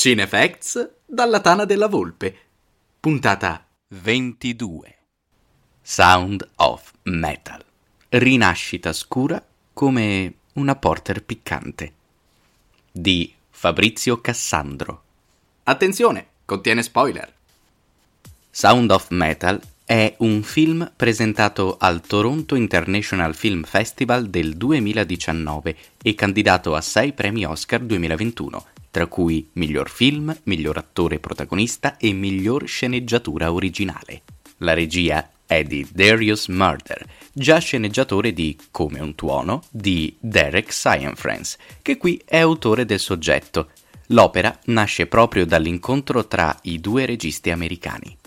Cinefacts dalla Tana della Volpe. Puntata 22. Sound of Metal. Rinascita scura come una porter piccante. Di Fabrizio Cassandro. Attenzione, contiene spoiler. Sound of Metal è un film presentato al Toronto International Film Festival del 2019 e candidato a 6 premi Oscar 2021 tra cui miglior film, miglior attore protagonista e miglior sceneggiatura originale. La regia è di Darius Murder, già sceneggiatore di Come un tuono di Derek Cianfrance, che qui è autore del soggetto. L'opera nasce proprio dall'incontro tra i due registi americani.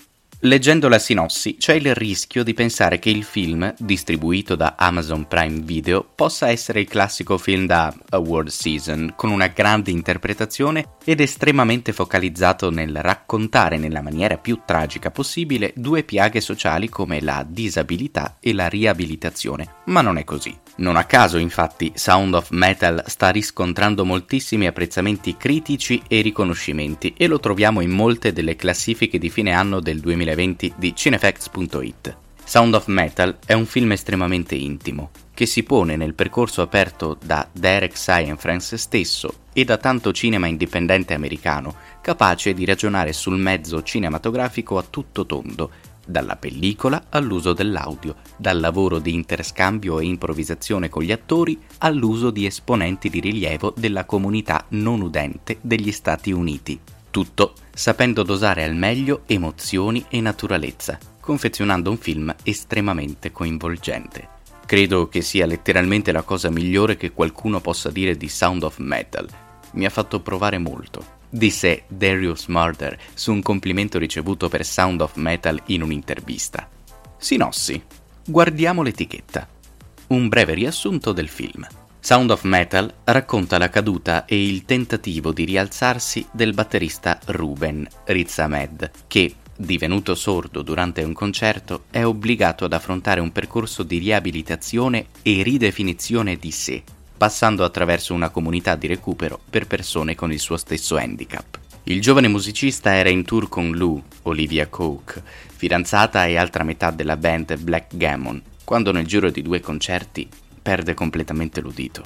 Leggendo la sinossi c'è il rischio di pensare che il film, distribuito da Amazon Prime Video, possa essere il classico film da award season, con una grande interpretazione ed estremamente focalizzato nel raccontare nella maniera più tragica possibile due piaghe sociali come la disabilità e la riabilitazione, ma non è così. Non a caso, infatti, Sound of Metal sta riscontrando moltissimi apprezzamenti critici e riconoscimenti e lo troviamo in molte delle classifiche di fine anno del 2020 di cinefacts.it. Sound of Metal è un film estremamente intimo, che si pone nel percorso aperto da Derek Cianfrance stesso e da tanto cinema indipendente americano, capace di ragionare sul mezzo cinematografico a tutto tondo, dalla pellicola all'uso dell'audio, dal lavoro di interscambio e improvvisazione con gli attori all'uso di esponenti di rilievo della comunità non udente degli Stati Uniti. Tutto sapendo dosare al meglio emozioni e naturalezza, confezionando un film estremamente coinvolgente. Credo che sia letteralmente la cosa migliore che qualcuno possa dire di Sound of Metal. Mi ha fatto provare molto disse Darius Murder su un complimento ricevuto per Sound of Metal in un'intervista. Sinossi. Guardiamo l'etichetta. Un breve riassunto del film. Sound of Metal racconta la caduta e il tentativo di rialzarsi del batterista Ruben Rizamed, che, divenuto sordo durante un concerto, è obbligato ad affrontare un percorso di riabilitazione e ridefinizione di sé, passando attraverso una comunità di recupero per persone con il suo stesso handicap. Il giovane musicista era in tour con Lou, Olivia Coke, fidanzata e altra metà della band Black Gammon, quando nel giro di due concerti perde completamente l'udito.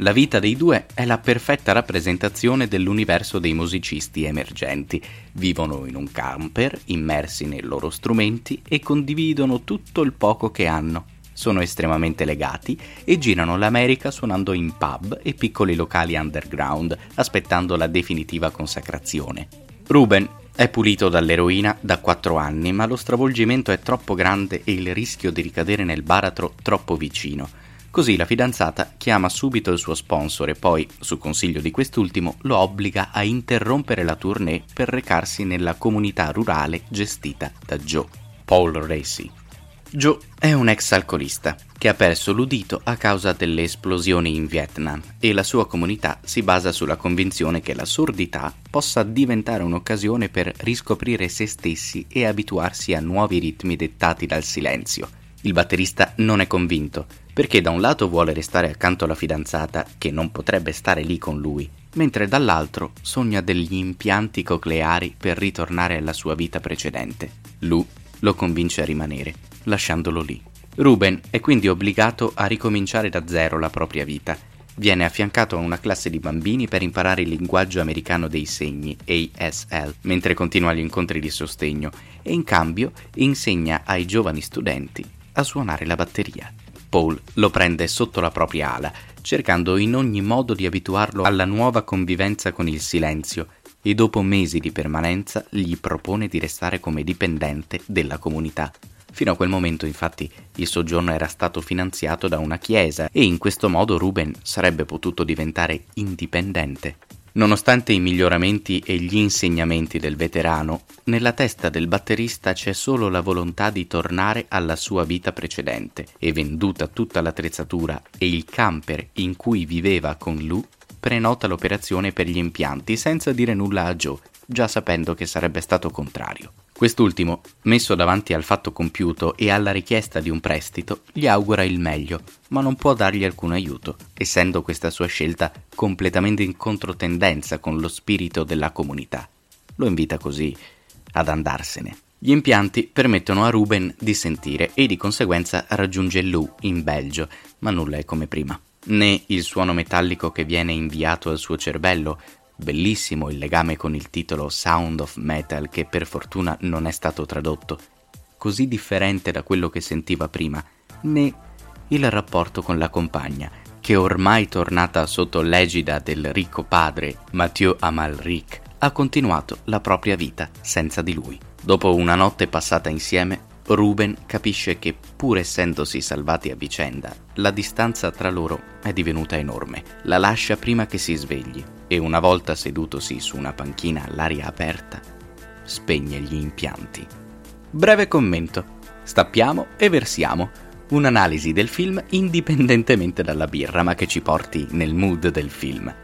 La vita dei due è la perfetta rappresentazione dell'universo dei musicisti emergenti. Vivono in un camper, immersi nei loro strumenti e condividono tutto il poco che hanno, sono estremamente legati e girano l'America suonando in pub e piccoli locali underground, aspettando la definitiva consacrazione. Ruben è pulito dall'eroina da 4 anni, ma lo stravolgimento è troppo grande e il rischio di ricadere nel baratro troppo vicino. Così la fidanzata chiama subito il suo sponsor e poi, su consiglio di quest'ultimo, lo obbliga a interrompere la tournée per recarsi nella comunità rurale gestita da Joe, Paul Racy. Joe è un ex alcolista che ha perso l'udito a causa delle esplosioni in Vietnam e la sua comunità si basa sulla convinzione che la sordità possa diventare un'occasione per riscoprire se stessi e abituarsi a nuovi ritmi dettati dal silenzio. Il batterista non è convinto perché da un lato vuole restare accanto alla fidanzata che non potrebbe stare lì con lui, mentre dall'altro sogna degli impianti cocleari per ritornare alla sua vita precedente. Lou lo convince a rimanere lasciandolo lì. Ruben è quindi obbligato a ricominciare da zero la propria vita. Viene affiancato a una classe di bambini per imparare il linguaggio americano dei segni, ASL, mentre continua gli incontri di sostegno e in cambio insegna ai giovani studenti a suonare la batteria. Paul lo prende sotto la propria ala, cercando in ogni modo di abituarlo alla nuova convivenza con il silenzio e dopo mesi di permanenza gli propone di restare come dipendente della comunità. Fino a quel momento infatti il soggiorno era stato finanziato da una chiesa e in questo modo Ruben sarebbe potuto diventare indipendente. Nonostante i miglioramenti e gli insegnamenti del veterano, nella testa del batterista c'è solo la volontà di tornare alla sua vita precedente e venduta tutta l'attrezzatura e il camper in cui viveva con Lou, prenota l'operazione per gli impianti senza dire nulla a Joe, già sapendo che sarebbe stato contrario. Quest'ultimo, messo davanti al fatto compiuto e alla richiesta di un prestito, gli augura il meglio, ma non può dargli alcun aiuto, essendo questa sua scelta completamente in controtendenza con lo spirito della comunità. Lo invita così ad andarsene. Gli impianti permettono a Ruben di sentire e di conseguenza raggiunge Lou in Belgio, ma nulla è come prima. Né il suono metallico che viene inviato al suo cervello, bellissimo il legame con il titolo Sound of Metal che per fortuna non è stato tradotto, così differente da quello che sentiva prima, né il rapporto con la compagna, che ormai tornata sotto l'egida del ricco padre Mathieu Amalric, ha continuato la propria vita senza di lui. Dopo una notte passata insieme, Ruben capisce che, pur essendosi salvati a vicenda, la distanza tra loro è divenuta enorme. La lascia prima che si svegli e una volta sedutosi su una panchina all'aria aperta, spegne gli impianti. Breve commento. Stappiamo e versiamo. Un'analisi del film indipendentemente dalla birra, ma che ci porti nel mood del film.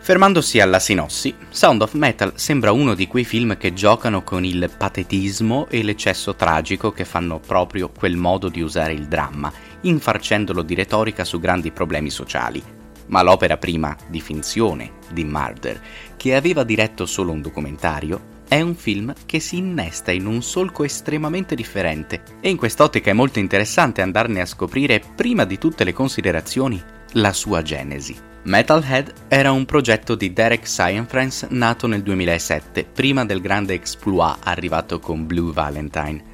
Fermandosi alla sinossi, Sound of Metal sembra uno di quei film che giocano con il patetismo e l'eccesso tragico che fanno proprio quel modo di usare il dramma, infarcendolo di retorica su grandi problemi sociali. Ma l'opera prima di finzione di Murder, che aveva diretto solo un documentario, è un film che si innesta in un solco estremamente differente e in quest'ottica è molto interessante andarne a scoprire prima di tutte le considerazioni la sua genesi. Metalhead era un progetto di Derek Cianfrance nato nel 2007, prima del grande exploit arrivato con Blue Valentine.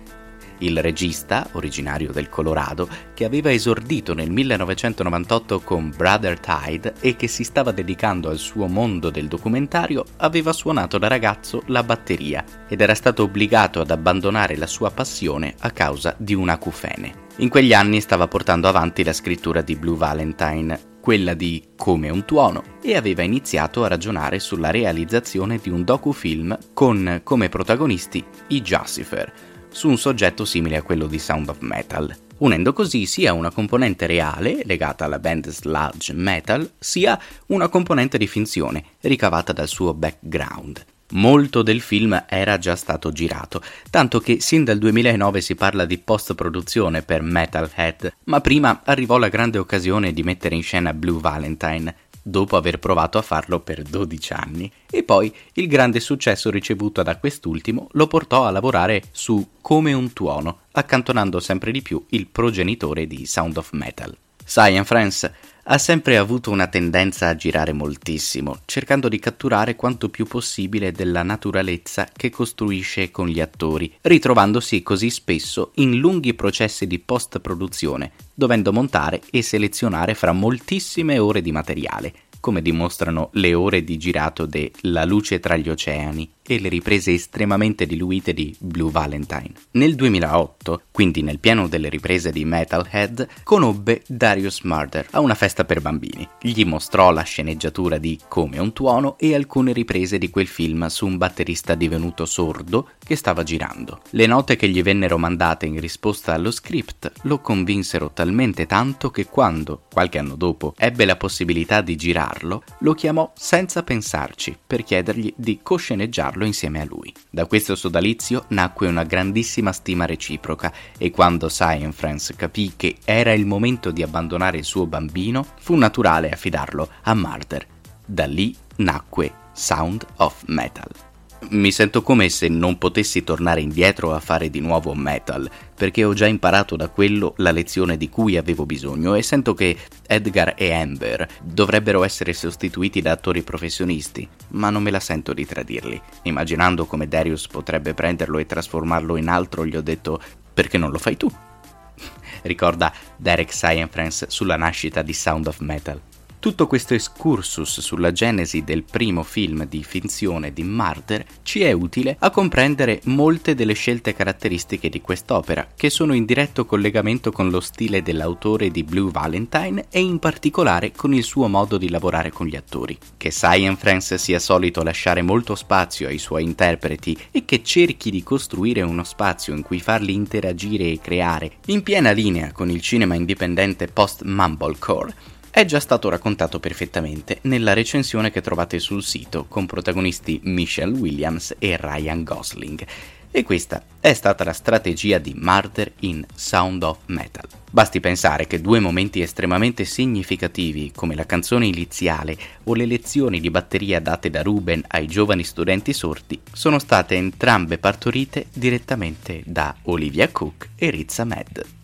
Il regista, originario del Colorado, che aveva esordito nel 1998 con Brother Tide e che si stava dedicando al suo mondo del documentario, aveva suonato da ragazzo la batteria ed era stato obbligato ad abbandonare la sua passione a causa di un acufene. In quegli anni stava portando avanti la scrittura di Blue Valentine, quella di Come un tuono, e aveva iniziato a ragionare sulla realizzazione di un docufilm con come protagonisti i Jussifer, su un soggetto simile a quello di Sound of Metal, unendo così sia una componente reale legata alla band sludge metal, sia una componente di finzione ricavata dal suo background. Molto del film era già stato girato, tanto che sin dal 2009 si parla di post-produzione per Metalhead, ma prima arrivò la grande occasione di mettere in scena Blue Valentine, dopo aver provato a farlo per 12 anni, e poi il grande successo ricevuto da quest'ultimo lo portò a lavorare su Come un tuono, accantonando sempre di più il progenitore di Sound of Metal. Cyan Friends ha sempre avuto una tendenza a girare moltissimo, cercando di catturare quanto più possibile della naturalezza che costruisce con gli attori, ritrovandosi così spesso in lunghi processi di post-produzione, dovendo montare e selezionare fra moltissime ore di materiale, come dimostrano le ore di girato de La luce tra gli oceani e le riprese estremamente diluite di Blue Valentine. Nel 2008, quindi nel pieno delle riprese di Metalhead, conobbe Darius Murder a una festa per bambini. Gli mostrò la sceneggiatura di Come un tuono e alcune riprese di quel film su un batterista divenuto sordo che stava girando. Le note che gli vennero mandate in risposta allo script lo convinsero talmente tanto che quando, qualche anno dopo, ebbe la possibilità di girarlo, lo chiamò senza pensarci per chiedergli di cosceneggiarlo farlo insieme a lui. Da questo sodalizio nacque una grandissima stima reciproca e quando Science capì che era il momento di abbandonare il suo bambino, fu naturale affidarlo a Murder. Da lì nacque Sound of Metal. Mi sento come se non potessi tornare indietro a fare di nuovo metal, perché ho già imparato da quello la lezione di cui avevo bisogno e sento che Edgar e Amber dovrebbero essere sostituiti da attori professionisti, ma non me la sento di tradirli. Immaginando come Darius potrebbe prenderlo e trasformarlo in altro, gli ho detto perché non lo fai tu? Ricorda Derek Science sulla nascita di Sound of Metal. Tutto questo excursus sulla genesi del primo film di finzione di Martyr ci è utile a comprendere molte delle scelte caratteristiche di quest'opera, che sono in diretto collegamento con lo stile dell'autore di Blue Valentine e in particolare con il suo modo di lavorare con gli attori. Che Cyan Friends sia solito lasciare molto spazio ai suoi interpreti e che cerchi di costruire uno spazio in cui farli interagire e creare, in piena linea con il cinema indipendente post-mumblecore, è già stato raccontato perfettamente nella recensione che trovate sul sito con protagonisti Michelle Williams e Ryan Gosling. E questa è stata la strategia di Murder in Sound of Metal. Basti pensare che due momenti estremamente significativi, come la canzone iniziale o le lezioni di batteria date da Ruben ai giovani studenti sordi, sono state entrambe partorite direttamente da Olivia Cook e Riz Ahmed.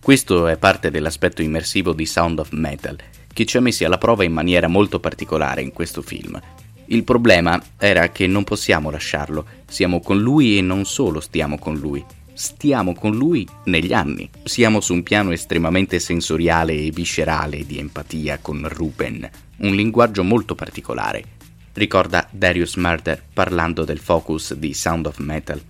Questo è parte dell'aspetto immersivo di Sound of Metal, che ci ha messi alla prova in maniera molto particolare in questo film. Il problema era che non possiamo lasciarlo, siamo con lui e non solo stiamo con lui, stiamo con lui negli anni. Siamo su un piano estremamente sensoriale e viscerale di empatia con Ruben, un linguaggio molto particolare. Ricorda Darius Murder parlando del focus di Sound of Metal.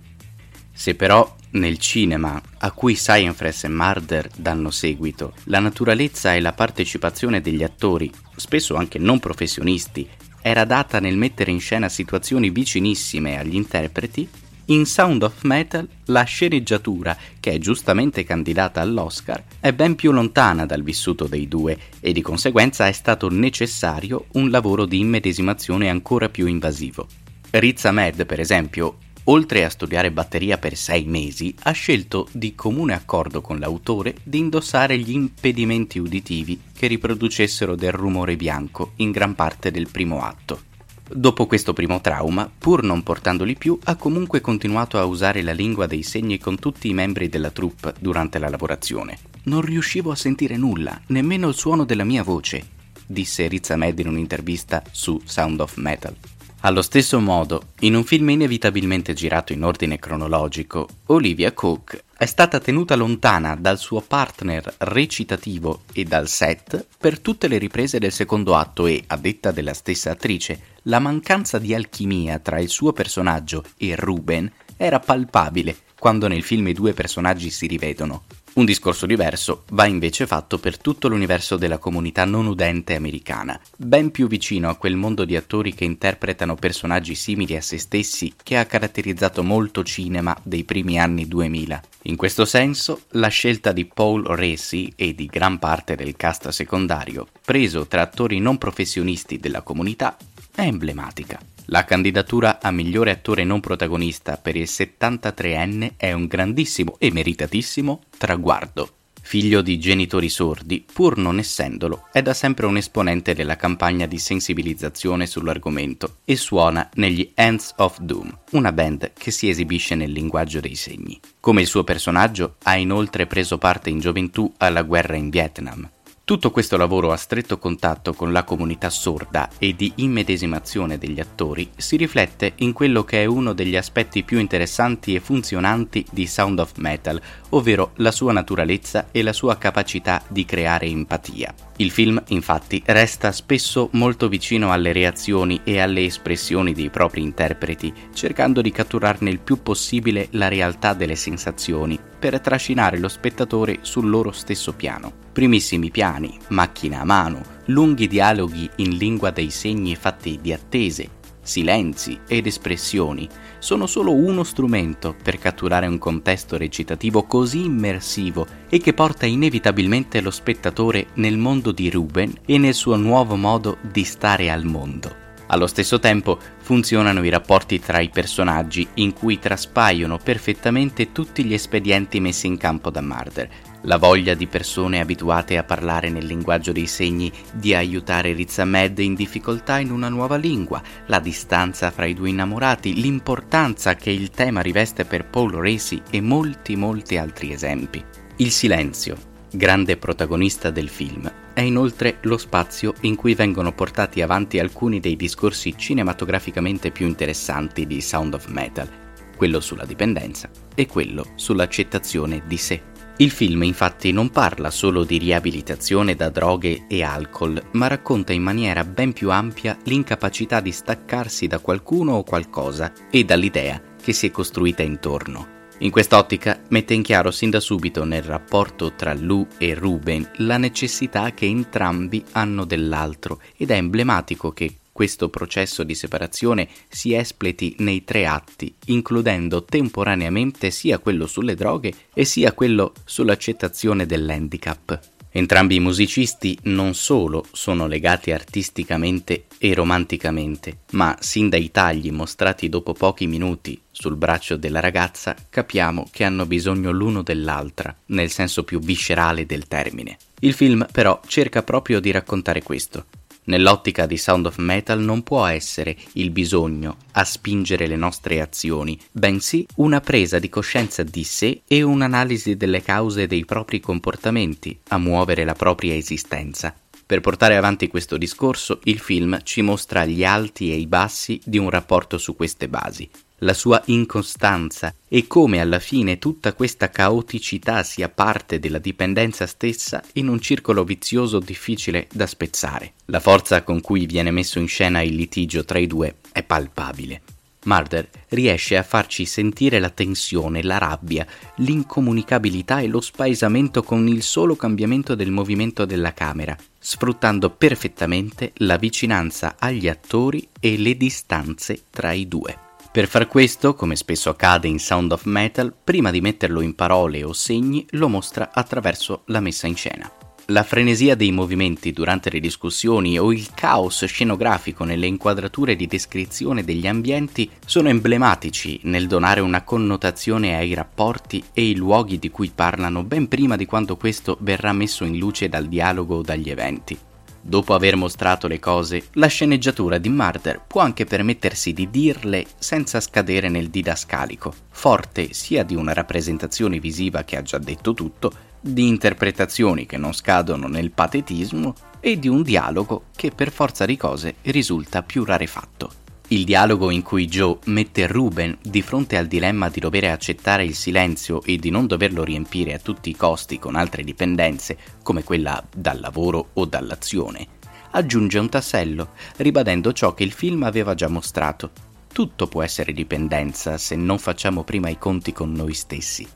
Se però nel cinema, a cui Scienfress e Murder danno seguito, la naturalezza e la partecipazione degli attori, spesso anche non professionisti, era data nel mettere in scena situazioni vicinissime agli interpreti, in Sound of Metal la sceneggiatura, che è giustamente candidata all'Oscar, è ben più lontana dal vissuto dei due e di conseguenza è stato necessario un lavoro di immedesimazione ancora più invasivo. Riz Ahmed, per esempio, oltre a studiare batteria per sei mesi, ha scelto di comune accordo con l'autore di indossare gli impedimenti uditivi che riproducessero del rumore bianco in gran parte del primo atto. Dopo questo primo trauma, pur non portandoli più, ha comunque continuato a usare la lingua dei segni con tutti i membri della troupe durante la lavorazione. Non riuscivo a sentire nulla, nemmeno il suono della mia voce, disse Riz Ahmed in un'intervista su Sound of Metal. Allo stesso modo, in un film inevitabilmente girato in ordine cronologico, Olivia Cook è stata tenuta lontana dal suo partner recitativo e dal set per tutte le riprese del secondo atto e, a detta della stessa attrice, la mancanza di alchimia tra il suo personaggio e Ruben era palpabile quando nel film i due personaggi si rivedono. Un discorso diverso va invece fatto per tutto l'universo della comunità non udente americana, ben più vicino a quel mondo di attori che interpretano personaggi simili a se stessi che ha caratterizzato molto cinema dei primi anni 2000. In questo senso, la scelta di Paul Racy e di gran parte del cast secondario, preso tra attori non professionisti della comunità, è emblematica. La candidatura a migliore attore non protagonista per il 73enne è un grandissimo e meritatissimo traguardo. Figlio di genitori sordi, pur non essendolo, è da sempre un esponente della campagna di sensibilizzazione sull'argomento e suona negli Ends of Doom, una band che si esibisce nel linguaggio dei segni. Come il suo personaggio, ha inoltre preso parte in gioventù alla guerra in Vietnam, tutto questo lavoro a stretto contatto con la comunità sorda e di immedesimazione degli attori si riflette in quello che è uno degli aspetti più interessanti e funzionanti di Sound of Metal, ovvero la sua naturalezza e la sua capacità di creare empatia. Il film, infatti, resta spesso molto vicino alle reazioni e alle espressioni dei propri interpreti, cercando di catturarne il più possibile la realtà delle sensazioni, per trascinare lo spettatore sul loro stesso piano. Primissimi piani, macchina a mano, lunghi dialoghi in lingua dei segni fatti di attese, silenzi ed espressioni sono solo uno strumento per catturare un contesto recitativo così immersivo e che porta inevitabilmente lo spettatore nel mondo di Ruben e nel suo nuovo modo di stare al mondo. Allo stesso tempo funzionano i rapporti tra i personaggi in cui traspaiono perfettamente tutti gli espedienti messi in campo da Marder, la voglia di persone abituate a parlare nel linguaggio dei segni di aiutare Riz Ahmed in difficoltà in una nuova lingua, la distanza fra i due innamorati, l'importanza che il tema riveste per Paul Racy e molti molti altri esempi. Il silenzio, grande protagonista del film, è inoltre lo spazio in cui vengono portati avanti alcuni dei discorsi cinematograficamente più interessanti di Sound of Metal, quello sulla dipendenza e quello sull'accettazione di sé. Il film infatti non parla solo di riabilitazione da droghe e alcol, ma racconta in maniera ben più ampia l'incapacità di staccarsi da qualcuno o qualcosa e dall'idea che si è costruita intorno. In quest'ottica mette in chiaro sin da subito nel rapporto tra Lou e Ruben la necessità che entrambi hanno dell'altro ed è emblematico che questo processo di separazione si espleti nei tre atti, includendo temporaneamente sia quello sulle droghe e sia quello sull'accettazione dell'handicap. Entrambi i musicisti non solo sono legati artisticamente e romanticamente, ma sin dai tagli mostrati dopo pochi minuti sul braccio della ragazza capiamo che hanno bisogno l'uno dell'altra, nel senso più viscerale del termine. Il film però cerca proprio di raccontare questo, Nell'ottica di Sound of Metal non può essere il bisogno a spingere le nostre azioni, bensì una presa di coscienza di sé e un'analisi delle cause dei propri comportamenti a muovere la propria esistenza. Per portare avanti questo discorso, il film ci mostra gli alti e i bassi di un rapporto su queste basi, la sua incostanza e come alla fine tutta questa caoticità sia parte della dipendenza stessa in un circolo vizioso difficile da spezzare. La forza con cui viene messo in scena il litigio tra i due è palpabile. Marder riesce a farci sentire la tensione, la rabbia, l'incomunicabilità e lo spaesamento con il solo cambiamento del movimento della camera, sfruttando perfettamente la vicinanza agli attori e le distanze tra i due. Per far questo, come spesso accade in Sound of Metal, prima di metterlo in parole o segni, lo mostra attraverso la messa in scena. La frenesia dei movimenti durante le discussioni o il caos scenografico nelle inquadrature di descrizione degli ambienti sono emblematici nel donare una connotazione ai rapporti e ai luoghi di cui parlano ben prima di quando questo verrà messo in luce dal dialogo o dagli eventi. Dopo aver mostrato le cose, la sceneggiatura di Murder può anche permettersi di dirle senza scadere nel didascalico, forte sia di una rappresentazione visiva che ha già detto tutto, di interpretazioni che non scadono nel patetismo e di un dialogo che per forza di cose risulta più rarefatto. Il dialogo in cui Joe mette Ruben di fronte al dilemma di dover accettare il silenzio e di non doverlo riempire a tutti i costi con altre dipendenze, come quella dal lavoro o dall'azione, aggiunge un tassello, ribadendo ciò che il film aveva già mostrato. Tutto può essere dipendenza se non facciamo prima i conti con noi stessi.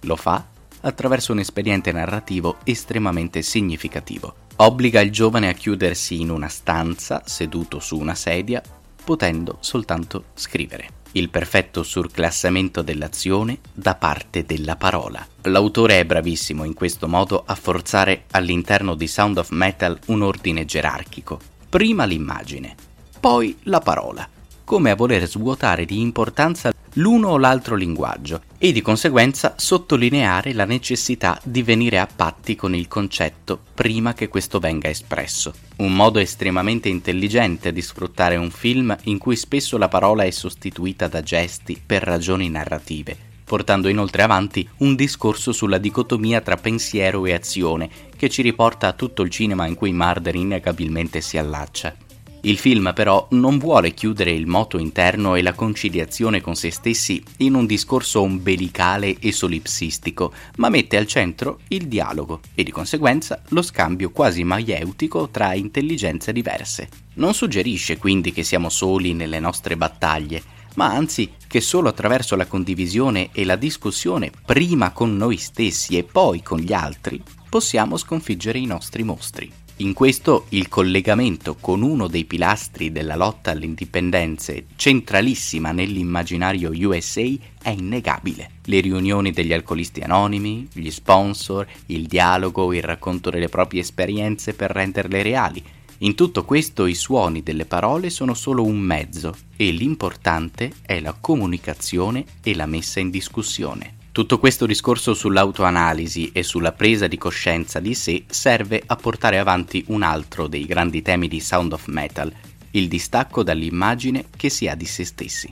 Lo fa attraverso un espediente narrativo estremamente significativo. Obbliga il giovane a chiudersi in una stanza, seduto su una sedia, potendo soltanto scrivere. Il perfetto surclassamento dell'azione da parte della parola. L'autore è bravissimo in questo modo a forzare all'interno di Sound of Metal un ordine gerarchico. Prima l'immagine, poi la parola, come a voler svuotare di importanza l'uno o l'altro linguaggio e di conseguenza sottolineare la necessità di venire a patti con il concetto prima che questo venga espresso. Un modo estremamente intelligente di sfruttare un film in cui spesso la parola è sostituita da gesti per ragioni narrative, portando inoltre avanti un discorso sulla dicotomia tra pensiero e azione che ci riporta a tutto il cinema in cui Marder innegabilmente si allaccia. Il film però non vuole chiudere il moto interno e la conciliazione con se stessi in un discorso ombelicale e solipsistico, ma mette al centro il dialogo e di conseguenza lo scambio quasi maieutico tra intelligenze diverse. Non suggerisce quindi che siamo soli nelle nostre battaglie, ma anzi che solo attraverso la condivisione e la discussione prima con noi stessi e poi con gli altri possiamo sconfiggere i nostri mostri. In questo il collegamento con uno dei pilastri della lotta alle indipendenze, centralissima nell'immaginario USA, è innegabile. Le riunioni degli alcolisti anonimi, gli sponsor, il dialogo, il racconto delle proprie esperienze per renderle reali. In tutto questo i suoni delle parole sono solo un mezzo e l'importante è la comunicazione e la messa in discussione. Tutto questo discorso sull'autoanalisi e sulla presa di coscienza di sé serve a portare avanti un altro dei grandi temi di Sound of Metal, il distacco dall'immagine che si ha di se stessi.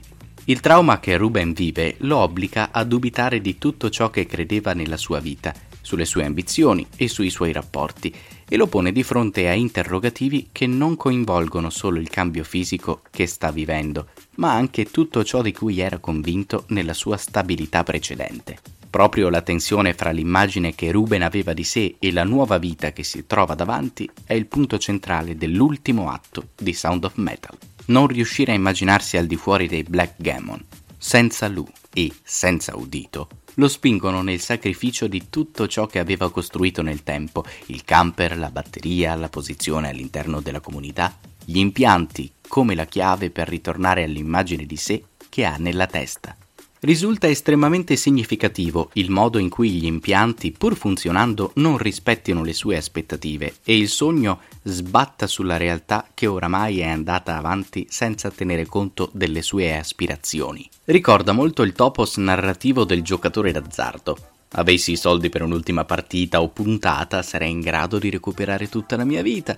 Il trauma che Ruben vive lo obbliga a dubitare di tutto ciò che credeva nella sua vita, sulle sue ambizioni e sui suoi rapporti, e lo pone di fronte a interrogativi che non coinvolgono solo il cambio fisico che sta vivendo, ma anche tutto ciò di cui era convinto nella sua stabilità precedente. Proprio la tensione fra l'immagine che Ruben aveva di sé e la nuova vita che si trova davanti è il punto centrale dell'ultimo atto di Sound of Metal. Non riuscire a immaginarsi al di fuori dei Black Gammon, senza Lou e senza Udito, lo spingono nel sacrificio di tutto ciò che aveva costruito nel tempo, il camper, la batteria, la posizione all'interno della comunità, gli impianti come la chiave per ritornare all'immagine di sé che ha nella testa. Risulta estremamente significativo il modo in cui gli impianti, pur funzionando, non rispettino le sue aspettative e il sogno sbatta sulla realtà che oramai è andata avanti senza tenere conto delle sue aspirazioni. Ricorda molto il topos narrativo del giocatore d'azzardo. Avessi i soldi per un'ultima partita o puntata, sarei in grado di recuperare tutta la mia vita,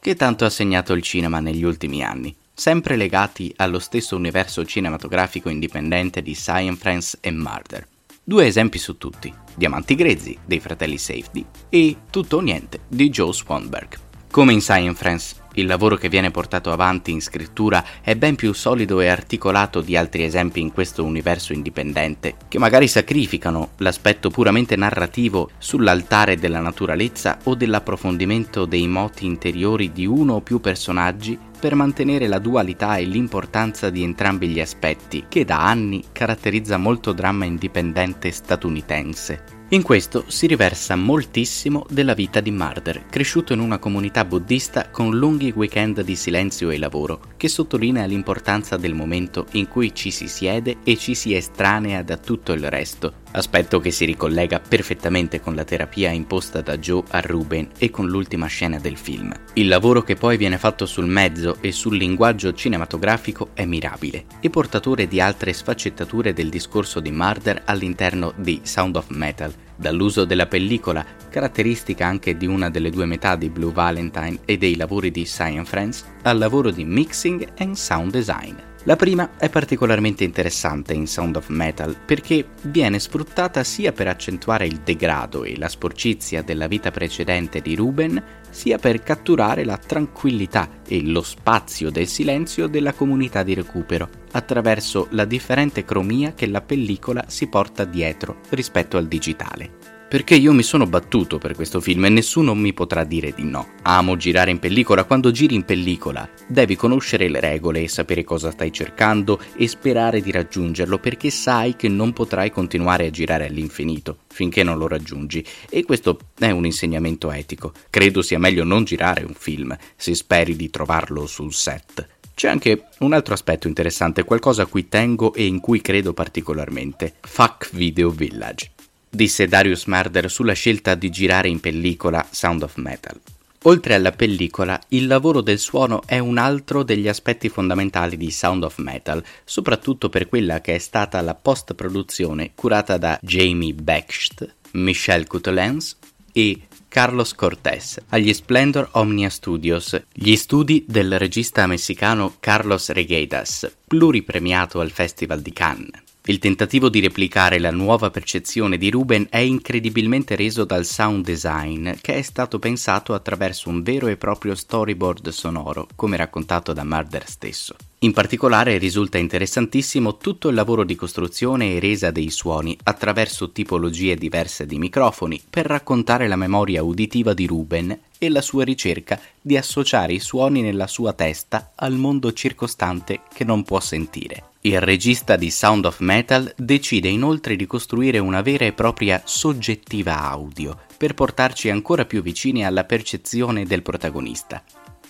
che tanto ha segnato il cinema negli ultimi anni sempre legati allo stesso universo cinematografico indipendente di Science Friends e Murder. Due esempi su tutti, Diamanti Grezzi dei fratelli Safety e Tutto o Niente di Joe Swanberg. Come in Science Friends, il lavoro che viene portato avanti in scrittura è ben più solido e articolato di altri esempi in questo universo indipendente, che magari sacrificano l'aspetto puramente narrativo sull'altare della naturalezza o dell'approfondimento dei moti interiori di uno o più personaggi per mantenere la dualità e l'importanza di entrambi gli aspetti che da anni caratterizza molto dramma indipendente statunitense. In questo si riversa moltissimo della vita di Marder, cresciuto in una comunità buddista con lunghi weekend di silenzio e lavoro, che sottolinea l'importanza del momento in cui ci si siede e ci si estranea da tutto il resto, aspetto che si ricollega perfettamente con la terapia imposta da Joe a Ruben e con l'ultima scena del film. Il lavoro che poi viene fatto sul mezzo e sul linguaggio cinematografico è mirabile e portatore di altre sfaccettature del discorso di Marder all'interno di Sound of Metal, dall'uso della pellicola, caratteristica anche di una delle due metà di Blue Valentine e dei lavori di Science Friends, al lavoro di mixing and sound design. La prima è particolarmente interessante in Sound of Metal perché viene sfruttata sia per accentuare il degrado e la sporcizia della vita precedente di Ruben, sia per catturare la tranquillità e lo spazio del silenzio della comunità di recupero, attraverso la differente cromia che la pellicola si porta dietro rispetto al digitale perché io mi sono battuto per questo film e nessuno mi potrà dire di no. Amo girare in pellicola, quando giri in pellicola devi conoscere le regole e sapere cosa stai cercando e sperare di raggiungerlo perché sai che non potrai continuare a girare all'infinito finché non lo raggiungi e questo è un insegnamento etico. Credo sia meglio non girare un film se speri di trovarlo sul set. C'è anche un altro aspetto interessante, qualcosa a cui tengo e in cui credo particolarmente. Fuck Video Village disse Darius Marder sulla scelta di girare in pellicola Sound of Metal. Oltre alla pellicola, il lavoro del suono è un altro degli aspetti fondamentali di Sound of Metal, soprattutto per quella che è stata la post-produzione curata da Jamie Becht, Michel Coutelens e Carlos Cortés agli Splendor Omnia Studios, gli studi del regista messicano Carlos Reguedas, pluripremiato al Festival di Cannes. Il tentativo di replicare la nuova percezione di Ruben è incredibilmente reso dal sound design, che è stato pensato attraverso un vero e proprio storyboard sonoro, come raccontato da Murder stesso. In particolare risulta interessantissimo tutto il lavoro di costruzione e resa dei suoni attraverso tipologie diverse di microfoni per raccontare la memoria uditiva di Ruben e la sua ricerca di associare i suoni nella sua testa al mondo circostante che non può sentire. Il regista di Sound of Metal decide inoltre di costruire una vera e propria soggettiva audio per portarci ancora più vicini alla percezione del protagonista.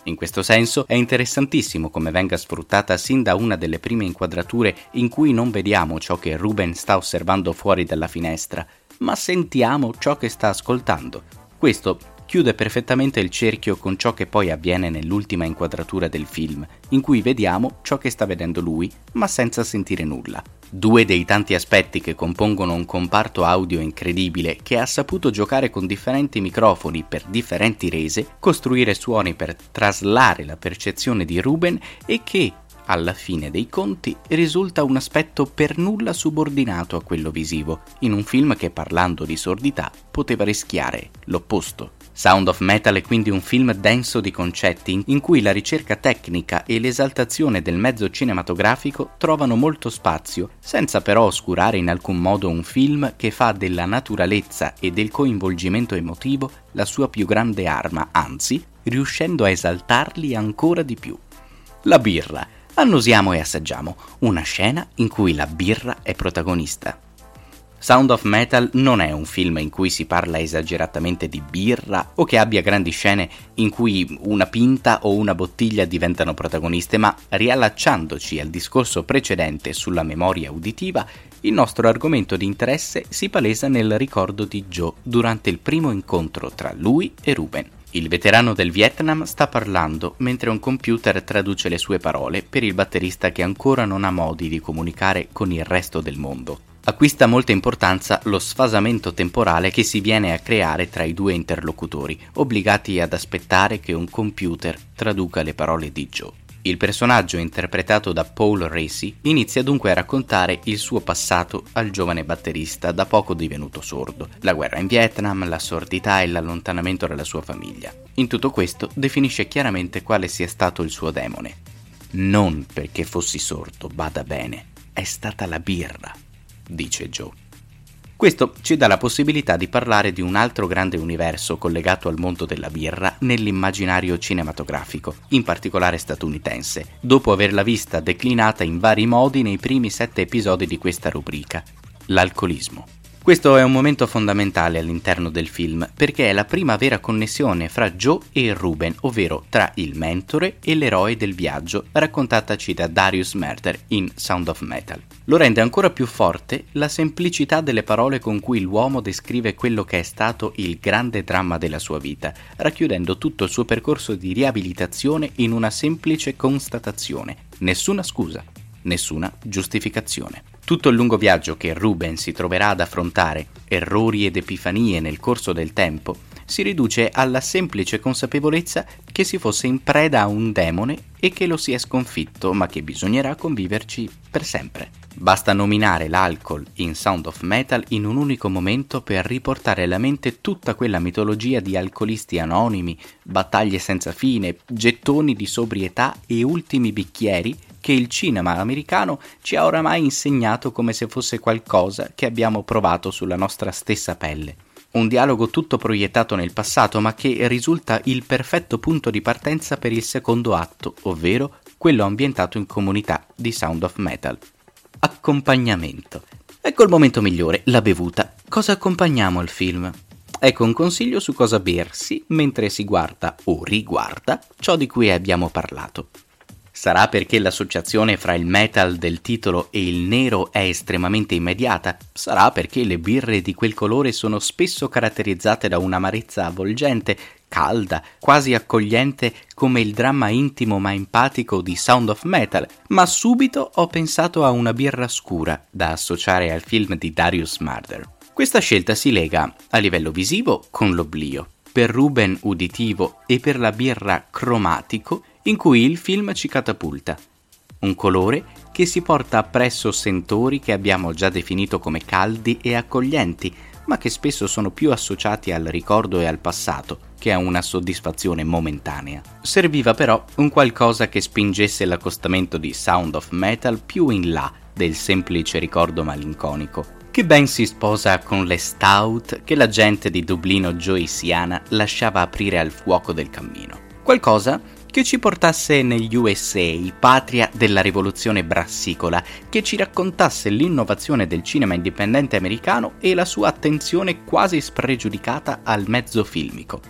In questo senso è interessantissimo come venga sfruttata sin da una delle prime inquadrature in cui non vediamo ciò che Ruben sta osservando fuori dalla finestra, ma sentiamo ciò che sta ascoltando. Questo chiude perfettamente il cerchio con ciò che poi avviene nell'ultima inquadratura del film, in cui vediamo ciò che sta vedendo lui, ma senza sentire nulla. Due dei tanti aspetti che compongono un comparto audio incredibile che ha saputo giocare con differenti microfoni per differenti rese, costruire suoni per traslare la percezione di Ruben e che, alla fine dei conti, risulta un aspetto per nulla subordinato a quello visivo, in un film che parlando di sordità poteva rischiare l'opposto. Sound of Metal è quindi un film denso di concetti in cui la ricerca tecnica e l'esaltazione del mezzo cinematografico trovano molto spazio, senza però oscurare in alcun modo un film che fa della naturalezza e del coinvolgimento emotivo la sua più grande arma, anzi, riuscendo a esaltarli ancora di più. La birra. Annusiamo e assaggiamo una scena in cui la birra è protagonista. Sound of Metal non è un film in cui si parla esageratamente di birra o che abbia grandi scene in cui una pinta o una bottiglia diventano protagoniste, ma riallacciandoci al discorso precedente sulla memoria uditiva, il nostro argomento di interesse si palesa nel ricordo di Joe durante il primo incontro tra lui e Ruben. Il veterano del Vietnam sta parlando mentre un computer traduce le sue parole per il batterista che ancora non ha modi di comunicare con il resto del mondo. Acquista molta importanza lo sfasamento temporale che si viene a creare tra i due interlocutori, obbligati ad aspettare che un computer traduca le parole di Joe. Il personaggio interpretato da Paul Racy inizia dunque a raccontare il suo passato al giovane batterista da poco divenuto sordo, la guerra in Vietnam, la sordità e l'allontanamento dalla sua famiglia. In tutto questo definisce chiaramente quale sia stato il suo demone. Non perché fossi sordo, bada bene, è stata la birra, dice Joe. Questo ci dà la possibilità di parlare di un altro grande universo collegato al mondo della birra nell'immaginario cinematografico, in particolare statunitense, dopo averla vista declinata in vari modi nei primi sette episodi di questa rubrica, l'alcolismo. Questo è un momento fondamentale all'interno del film perché è la prima vera connessione fra Joe e Ruben, ovvero tra il mentore e l'eroe del viaggio raccontataci da Darius Merter in Sound of Metal. Lo rende ancora più forte la semplicità delle parole con cui l'uomo descrive quello che è stato il grande dramma della sua vita, racchiudendo tutto il suo percorso di riabilitazione in una semplice constatazione. Nessuna scusa, nessuna giustificazione. Tutto il lungo viaggio che Ruben si troverà ad affrontare, errori ed epifanie nel corso del tempo, si riduce alla semplice consapevolezza che si fosse in preda a un demone e che lo si è sconfitto, ma che bisognerà conviverci per sempre. Basta nominare l'alcol in Sound of Metal in un unico momento per riportare alla mente tutta quella mitologia di alcolisti anonimi, battaglie senza fine, gettoni di sobrietà e ultimi bicchieri che il cinema americano ci ha oramai insegnato come se fosse qualcosa che abbiamo provato sulla nostra stessa pelle. Un dialogo tutto proiettato nel passato, ma che risulta il perfetto punto di partenza per il secondo atto, ovvero quello ambientato in comunità di Sound of Metal. Accompagnamento. Ecco il momento migliore, la bevuta. Cosa accompagniamo al film? Ecco un consiglio su cosa bersi mentre si guarda o riguarda ciò di cui abbiamo parlato. Sarà perché l'associazione fra il metal del titolo e il nero è estremamente immediata? Sarà perché le birre di quel colore sono spesso caratterizzate da un'amarezza avvolgente, calda, quasi accogliente come il dramma intimo ma empatico di Sound of Metal, ma subito ho pensato a una birra scura da associare al film di Darius Marder. Questa scelta si lega a livello visivo con l'oblio, per Ruben uditivo e per la birra cromatico in cui il film ci catapulta. Un colore che si porta appresso sentori che abbiamo già definito come caldi e accoglienti, ma che spesso sono più associati al ricordo e al passato che a una soddisfazione momentanea. Serviva però un qualcosa che spingesse l'accostamento di Sound of Metal più in là del semplice ricordo malinconico, che ben si sposa con le stout che la gente di Dublino Joyciana lasciava aprire al fuoco del cammino. Qualcosa che ci portasse negli USA, patria della rivoluzione brassicola, che ci raccontasse l'innovazione del cinema indipendente americano e la sua attenzione quasi spregiudicata al mezzo filmico.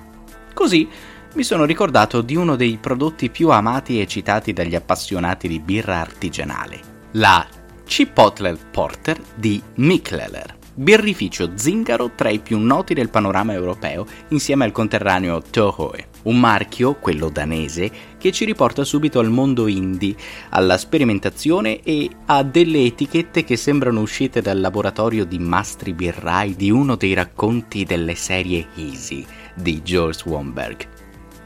Così mi sono ricordato di uno dei prodotti più amati e citati dagli appassionati di birra artigianale, la Chipotle Porter di Mikleller birrificio zingaro tra i più noti del panorama europeo insieme al conterraneo Tohoe un marchio, quello danese, che ci riporta subito al mondo indie, alla sperimentazione e a delle etichette che sembrano uscite dal laboratorio di mastri birrai di uno dei racconti delle serie Easy di George Womberg.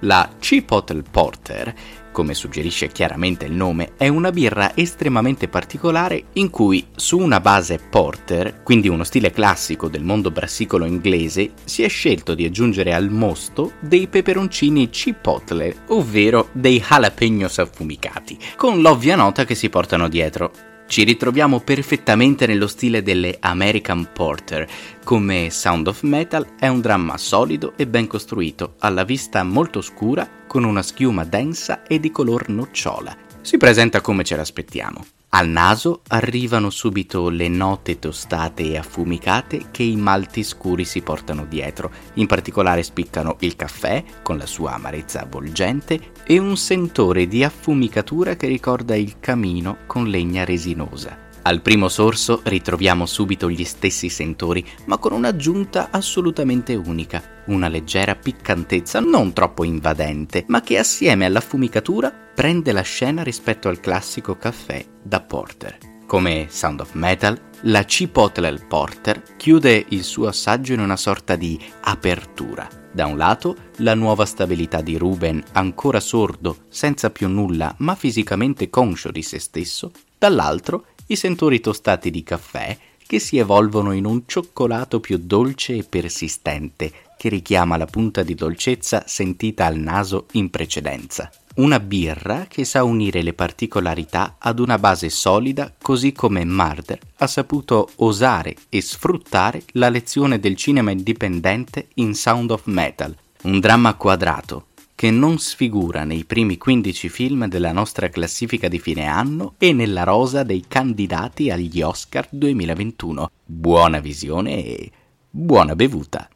La Chipotle Porter come suggerisce chiaramente il nome, è una birra estremamente particolare in cui su una base porter, quindi uno stile classico del mondo brassicolo inglese, si è scelto di aggiungere al mosto dei peperoncini chipotle, ovvero dei jalapenos affumicati, con l'ovvia nota che si portano dietro. Ci ritroviamo perfettamente nello stile delle American Porter, come Sound of Metal è un dramma solido e ben costruito, alla vista molto scura, con una schiuma densa e di color nocciola. Si presenta come ce l'aspettiamo. Al naso arrivano subito le note tostate e affumicate che i malti scuri si portano dietro. In particolare spiccano il caffè, con la sua amarezza avvolgente, e un sentore di affumicatura che ricorda il camino con legna resinosa. Al primo sorso ritroviamo subito gli stessi sentori, ma con un'aggiunta assolutamente unica, una leggera piccantezza non troppo invadente, ma che assieme all'affumicatura prende la scena rispetto al classico caffè da porter. Come Sound of Metal, la Chipotle Porter chiude il suo assaggio in una sorta di apertura. Da un lato, la nuova stabilità di Ruben, ancora sordo, senza più nulla, ma fisicamente conscio di se stesso, dall'altro i sentori tostati di caffè che si evolvono in un cioccolato più dolce e persistente che richiama la punta di dolcezza sentita al naso in precedenza. Una birra che sa unire le particolarità ad una base solida così come Marder ha saputo osare e sfruttare la lezione del cinema indipendente in Sound of Metal, un dramma quadrato che non sfigura nei primi 15 film della nostra classifica di fine anno e nella rosa dei candidati agli Oscar 2021. Buona visione e buona bevuta.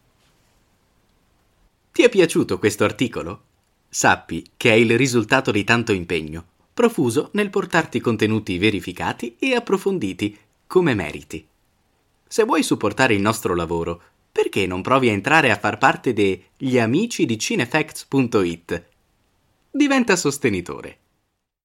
Ti è piaciuto questo articolo? Sappi che è il risultato di tanto impegno, profuso nel portarti contenuti verificati e approfonditi, come meriti. Se vuoi supportare il nostro lavoro, perché non provi a entrare a far parte degli amici di cinefacts.it? Diventa sostenitore.